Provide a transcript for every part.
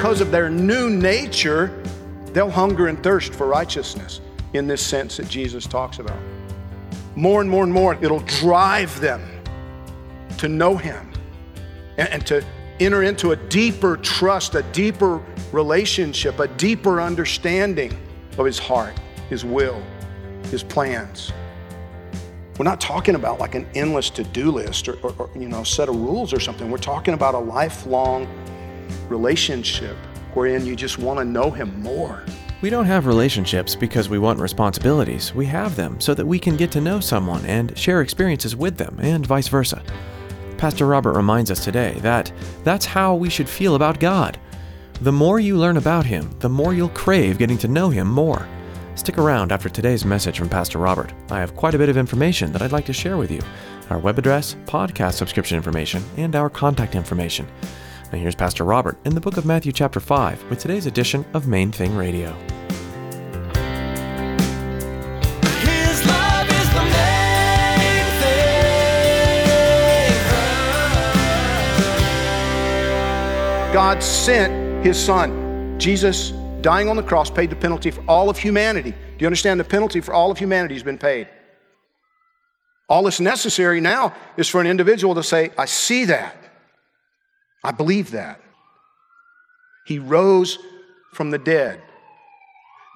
Because of their new nature, they'll hunger and thirst for righteousness in this sense that Jesus talks about. More and more and more, it'll drive them to know Him and, and to enter into a deeper trust, a deeper relationship, a deeper understanding of His heart, His will, His plans. We're not talking about like an endless to-do list or, or, or you know set of rules or something. We're talking about a lifelong relationship wherein you just want to know him more. We don't have relationships because we want responsibilities. We have them so that we can get to know someone and share experiences with them, and vice versa. Pastor Robert reminds us today that that's how we should feel about God. The more you learn about Him, the more you'll crave getting to know Him more. Stick around after today's message from Pastor Robert. I have quite a bit of information that I'd like to share with you our web address, podcast subscription information, and our contact information. Now, here's Pastor Robert in the book of Matthew, chapter 5, with today's edition of Main Thing Radio. His love is the main thing. God sent his son. Jesus, dying on the cross, paid the penalty for all of humanity. Do you understand? The penalty for all of humanity has been paid. All that's necessary now is for an individual to say, I see that. I believe that. He rose from the dead,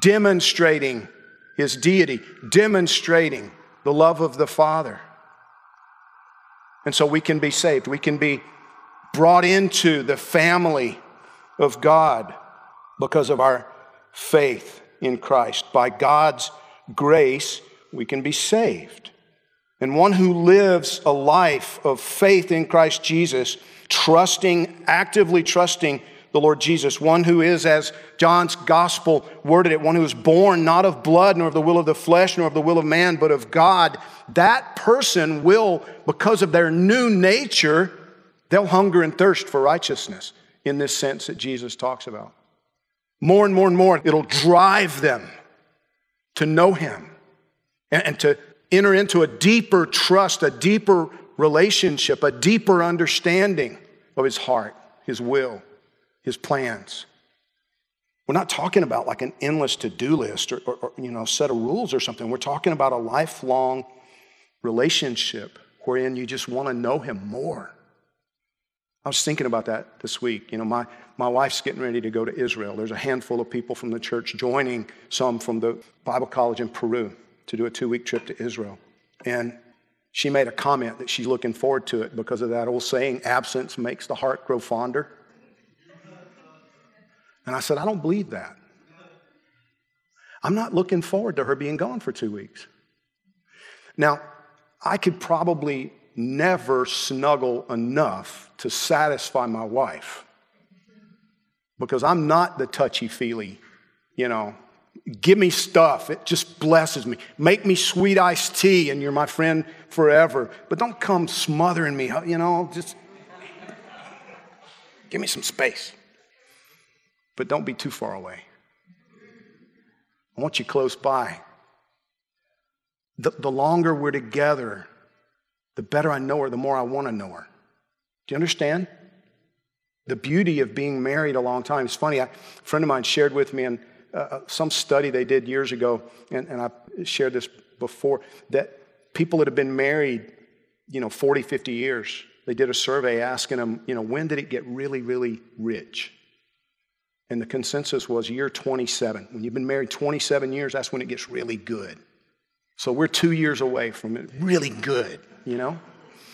demonstrating his deity, demonstrating the love of the Father. And so we can be saved. We can be brought into the family of God because of our faith in Christ. By God's grace, we can be saved. And one who lives a life of faith in Christ Jesus, trusting, actively trusting the Lord Jesus, one who is, as John's gospel worded it, one who is born not of blood, nor of the will of the flesh, nor of the will of man, but of God, that person will, because of their new nature, they'll hunger and thirst for righteousness in this sense that Jesus talks about. More and more and more, it'll drive them to know Him and, to enter into a deeper trust, a deeper relationship, a deeper understanding of His heart, His will, His plans. We're not talking about like an endless to-do list or, or, or you know set of rules or something. We're talking about a lifelong relationship wherein you just want to know Him more. I was thinking about that this week. You know, my, my wife's getting ready to go to Israel. There's a handful of people from the church joining some from the Bible college in Peru to do a two week trip to Israel. And she made a comment that she's looking forward to it because of that old saying, absence makes the heart grow fonder. And I said, I don't believe that. I'm not looking forward to her being gone for two weeks. Now, I could probably never snuggle enough to satisfy my wife because I'm not the touchy feely, you know. Give me stuff, it just blesses me. Make me sweet iced tea, and you're my friend forever. But don't come smothering me, you know, just give me some space. But don't be too far away. I want you close by. The, the longer we're together, the better I know her, the more I want to know her. Do you understand? The beauty of being married a long time. It's funny, a friend of mine shared with me in uh, some study they did years ago, and, and I shared this before, that people that have been married, you know, 40, 50 years, they did a survey asking them, you know, when did it get really, really rich? And the consensus was year 27. When you've been married 27 years, that's when it gets really good. So we're two years away from it really good, you know?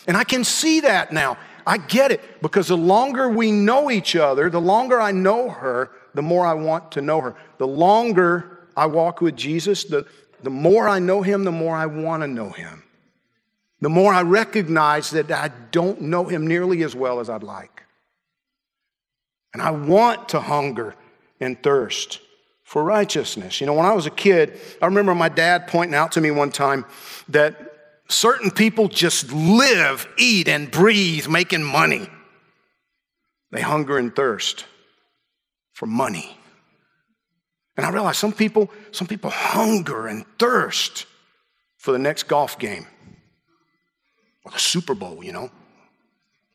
And I can see that now. I get it because the longer we know each other, the longer I know her, the more I want to know her. The longer I walk with Jesus, the, the more I know him, the more I want to know him. The more I recognize that I don't know him nearly as well as I'd like. And I want to hunger and thirst for righteousness. You know, when I was a kid, I remember my dad pointing out to me one time that certain people just live, eat, and breathe making money. They hunger and thirst for money. And I realized some people, some people hunger and thirst for the next golf game or the Super Bowl, you know,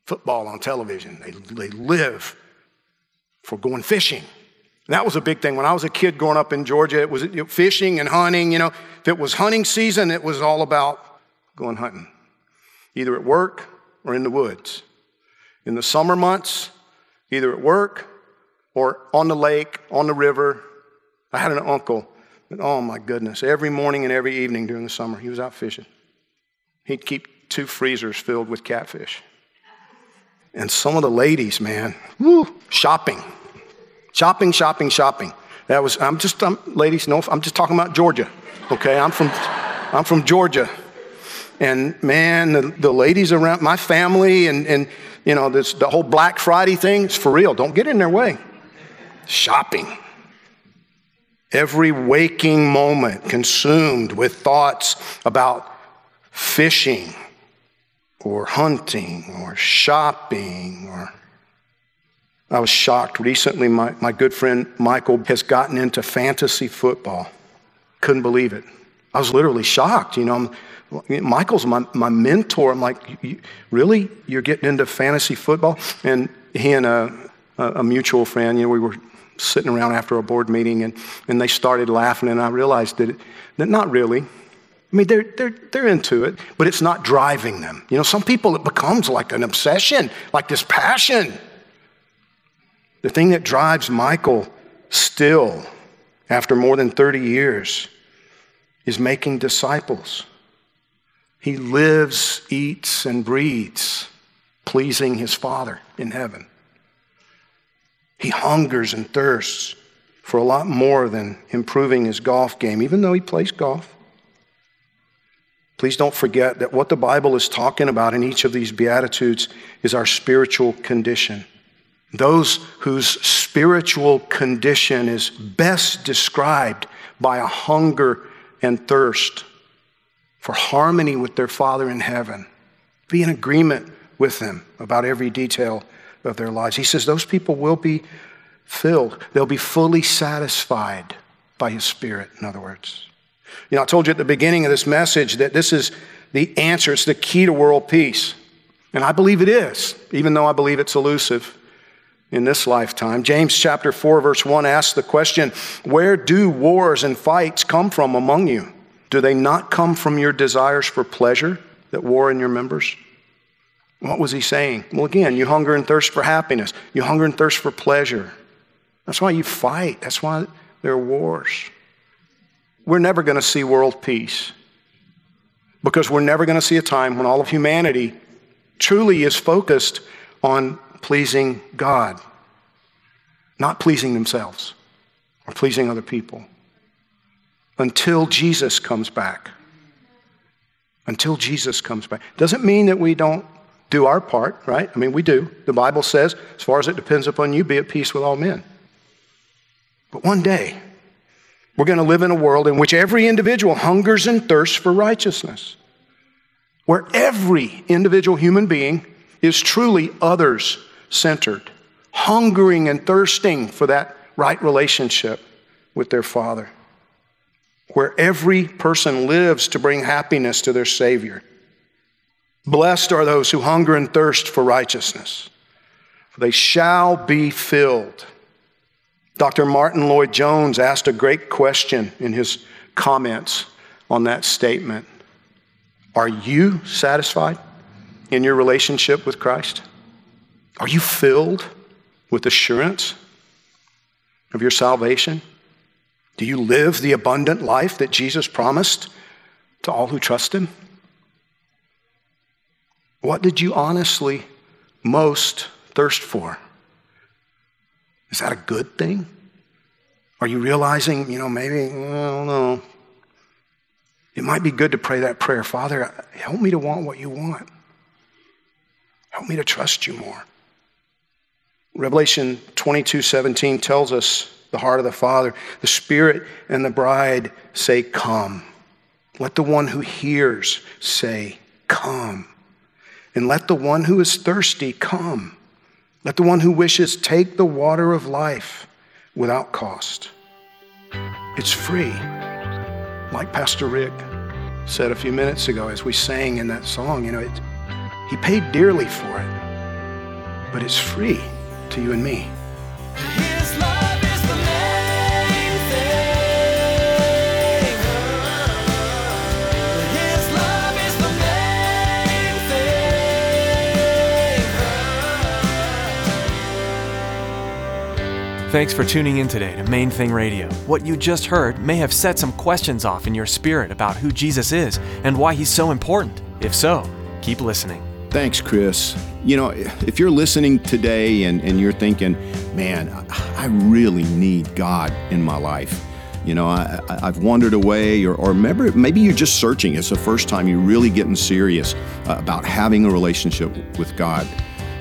football on television. They, they live for going fishing. That was a big thing. When I was a kid growing up in Georgia, it was you know, fishing and hunting. You know, if it was hunting season, it was all about going hunting, either at work or in the woods. In the summer months, either at work or on the lake, on the river. I had an uncle that, oh my goodness, every morning and every evening during the summer, he was out fishing. He'd keep two freezers filled with catfish. And some of the ladies, man, woo, shopping, shopping, shopping, shopping. That was, I'm just, I'm, ladies, no, I'm just talking about Georgia, okay? I'm from, I'm from Georgia. And man, the, the ladies around, my family, and, and you know, this, the whole Black Friday thing, it's for real. Don't get in their way. Shopping. Every waking moment consumed with thoughts about fishing or hunting or shopping or I was shocked recently. My, my good friend Michael has gotten into fantasy football. Couldn't believe it. I was literally shocked. You know, I'm, Michael's my, my mentor. I'm like, you, really? You're getting into fantasy football? And he and a, a, mutual friend, you know, we were sitting around after a board meeting and, and they started laughing, and I realized that, it, that not really. I mean, they're, they're, they're into it, but it's not driving them. You know, some people it becomes like an obsession, like this passion. The thing that drives Michael still, after more than 30 years, is making disciples. He lives, eats, and breathes pleasing his Father in heaven. He hungers and thirsts for a lot more than improving his golf game, even though he plays golf. Please don't forget that what the Bible is talking about in each of these Beatitudes is our spiritual condition. Those whose spiritual condition is best described by a hunger and thirst for harmony with their Father in heaven. Be in agreement with them about every detail of their lives. He says those people will be filled, they'll be fully satisfied by His Spirit, in other words. You know, I told you at the beginning of this message that this is the answer, it's the key to world peace. And I believe it is, even though I believe it's elusive in this lifetime. James chapter 4, verse 1 asks the question Where do wars and fights come from among you? Do they not come from your desires for pleasure that war in your members? What was he saying? Well, again, you hunger and thirst for happiness. You hunger and thirst for pleasure. That's why you fight. That's why there are wars. We're never going to see world peace because we're never going to see a time when all of humanity truly is focused on pleasing God, not pleasing themselves or pleasing other people until Jesus comes back. Until Jesus comes back. Doesn't mean that we don't do our part, right? I mean, we do. The Bible says, as far as it depends upon you, be at peace with all men. But one day, we're going to live in a world in which every individual hungers and thirsts for righteousness, where every individual human being is truly others centered, hungering and thirsting for that right relationship with their Father where every person lives to bring happiness to their Savior. Blessed are those who hunger and thirst for righteousness, for they shall be filled. Dr. Martyn Lloyd-Jones asked a great question in his comments on that statement. Are you satisfied in your relationship with Christ? Are you filled with assurance of your salvation? Do you live the abundant life that Jesus promised to all who trust Him? What did you honestly most thirst for. Is that a good thing? Are you realizing, you know, maybe, I don't know. It might be good to pray that prayer Father, help me to want what you want. Help me to trust you more. Revelation 22 17 tells us the heart of the Father. The Spirit and the bride say, Come. Let the one who hears say, Come. And let the one who is thirsty come. Let the one who wishes take the water of life without cost. It's free. Like Pastor Rick said a few minutes ago as we sang in that song, you know, it, he paid dearly for it, but it's free to you and me. His love is the main thing. His love is the main thing. Thanks for tuning in today to Main Thing Radio. What you just heard may have set some questions off in your spirit about who Jesus is and why he's so important. If so, keep listening. Thanks, Chris. You know, if you're listening today and, and you're thinking, man, I really need God in my life. You know, I, I've wandered away, or, or maybe, maybe you're just searching. It's the first time you're really getting serious uh, about having a relationship with God.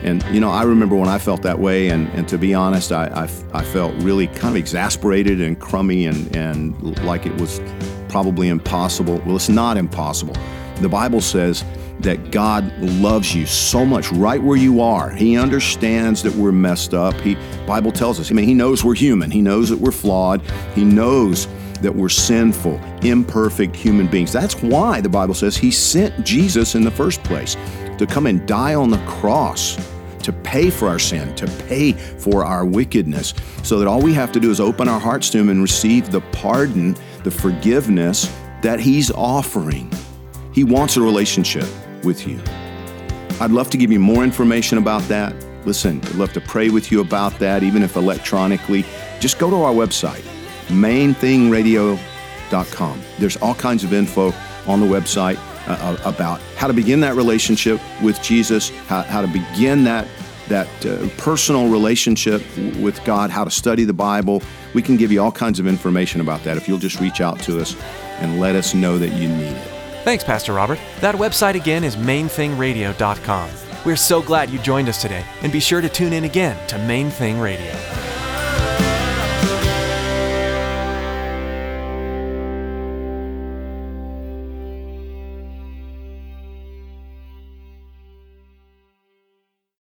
And, you know, I remember when I felt that way, and, and to be honest, I, I, I felt really kind of exasperated and crummy and, and like it was probably impossible. Well, it's not impossible. The Bible says that God loves you so much right where you are. He understands that we're messed up. He Bible tells us. I mean, he knows we're human. He knows that we're flawed. He knows that we're sinful, imperfect human beings. That's why the Bible says he sent Jesus in the first place to come and die on the cross to pay for our sin, to pay for our wickedness, so that all we have to do is open our hearts to Him and receive the pardon, the forgiveness that He's offering. He wants a relationship with you. I'd love to give you more information about that. Listen, I'd love to pray with you about that, even if electronically. Just go to our website, mainthingradio.com. There's all kinds of info on the website uh, about how to begin that relationship with Jesus, how, how to begin that that uh, personal relationship with God, how to study the Bible. We can give you all kinds of information about that if you'll just reach out to us and let us know that you need it. Thanks, Pastor Robert. That website again is mainthingradio.com. We're so glad you joined us today, and be sure to tune in again to Main Thing Radio.